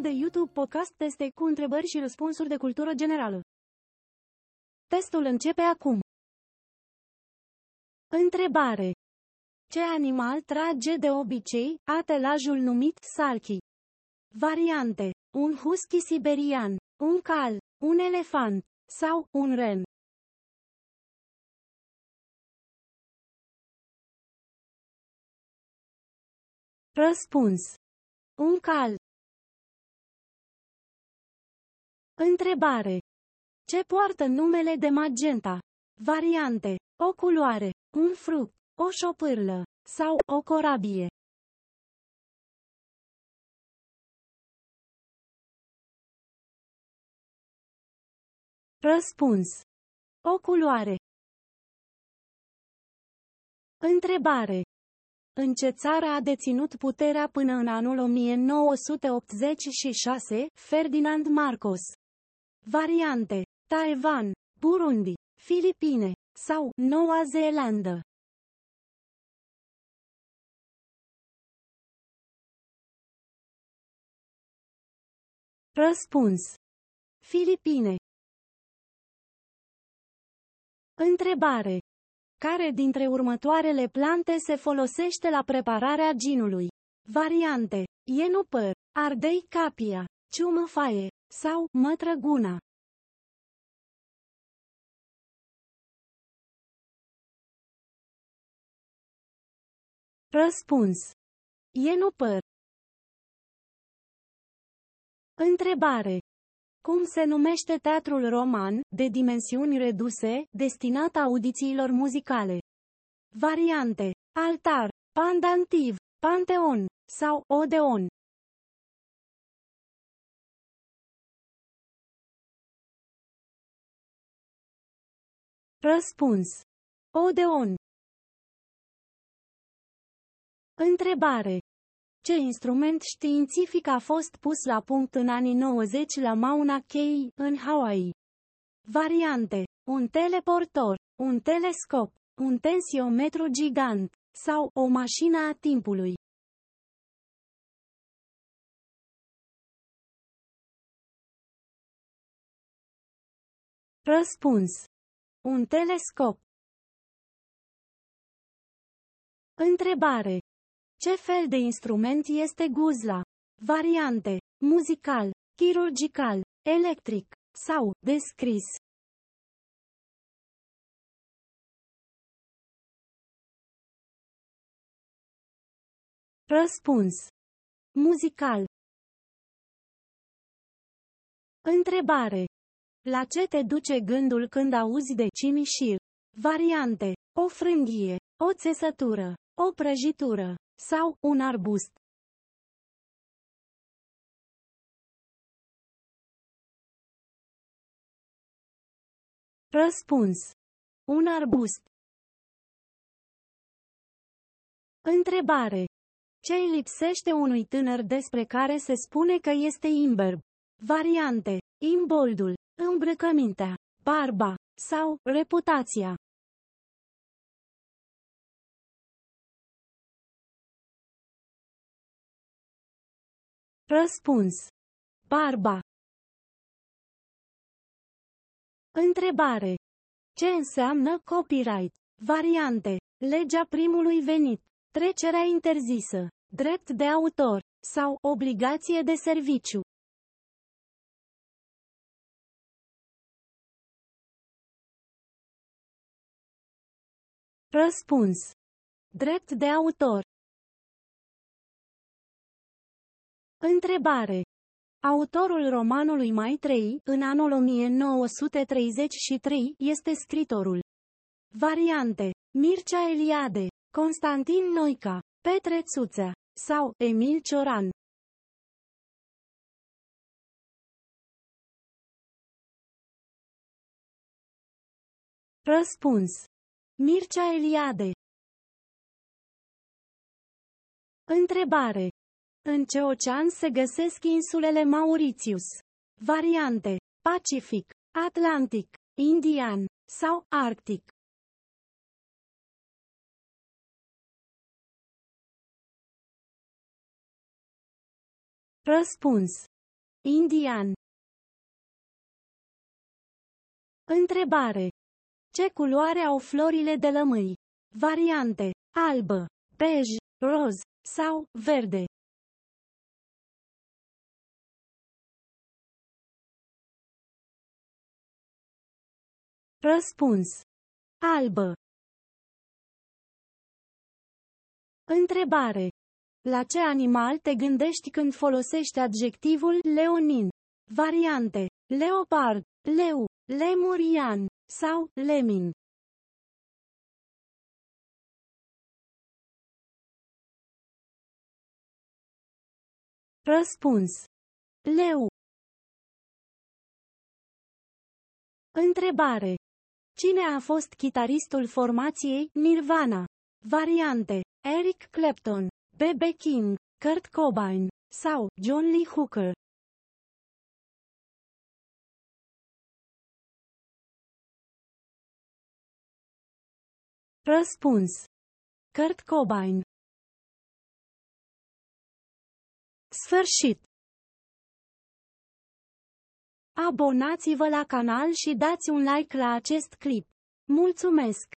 Canalul de YouTube Podcast Teste cu întrebări și răspunsuri de cultură generală. Testul începe acum. Întrebare. Ce animal trage de obicei atelajul numit salchi? Variante. Un husky siberian, un cal, un elefant sau un ren. Răspuns. Un cal. Întrebare. Ce poartă numele de magenta? Variante. O culoare, un fruct, o șopârlă sau o corabie. Răspuns. O culoare. Întrebare. În ce țară a deținut puterea până în anul 1986 Ferdinand Marcos? Variante. Taiwan, Burundi, Filipine sau Noua Zeelandă. Răspuns. Filipine. Întrebare. Care dintre următoarele plante se folosește la prepararea ginului? Variante. Ienupăr, ardei capia, ciumăfaie sau mătrăguna. Răspuns. Ienupăr. Întrebare. Cum se numește teatrul roman, de dimensiuni reduse, destinat audițiilor muzicale? Variante. Altar, pandantiv, panteon sau odeon. Răspuns. Odeon. Întrebare. Ce instrument științific a fost pus la punct în anii 90 la Mauna Kea, în Hawaii? Variante. Un teleportor, un telescop, un tensiometru gigant sau o mașină a timpului. Răspuns. Un telescop. Întrebare. Ce fel de instrument este guzla? Variante. Muzical, chirurgical, electric sau descris. Răspuns. Muzical. Întrebare. La ce te duce gândul când auzi de cimișir? Variante. O frânghie, o țesătură, o prăjitură sau un arbust. Răspuns. Un arbust. Întrebare. Ce îi lipsește unui tânăr despre care se spune că este imberb? Variante. Imboldul, îmbrăcămintea, barba sau reputația. Răspuns. Barba. Întrebare. Ce înseamnă copyright? Variante. Legea primului venit. Trecerea interzisă. Drept de autor. Sau obligație de serviciu. Răspuns. Drept de autor. Întrebare. Autorul romanului Mai 3, în anul 1933, este scritorul. Variante. Mircea Eliade, Constantin Noica, Petre Țuțea sau Emil Cioran. Răspuns. Mircea Eliade. Întrebare. În ce ocean se găsesc insulele Mauritius? Variante. Pacific, Atlantic, Indian sau Arctic. Răspuns. Indian. Întrebare. Ce culoare au florile de lămâi? Variante. Albă, bej, roz sau verde. Răspuns. Albă. Întrebare. La ce animal te gândești când folosești adjectivul leonin? Variante. Leopard, leu, lemurian sau lemin. Răspuns. Leu. Întrebare. Cine a fost chitaristul formației Nirvana? Variante. Eric Clapton, B.B. King, Kurt Cobain sau John Lee Hooker. Răspuns. Kurt Cobain. Sfârșit. Abonați-vă la canal și dați un like la acest clip. Mulțumesc!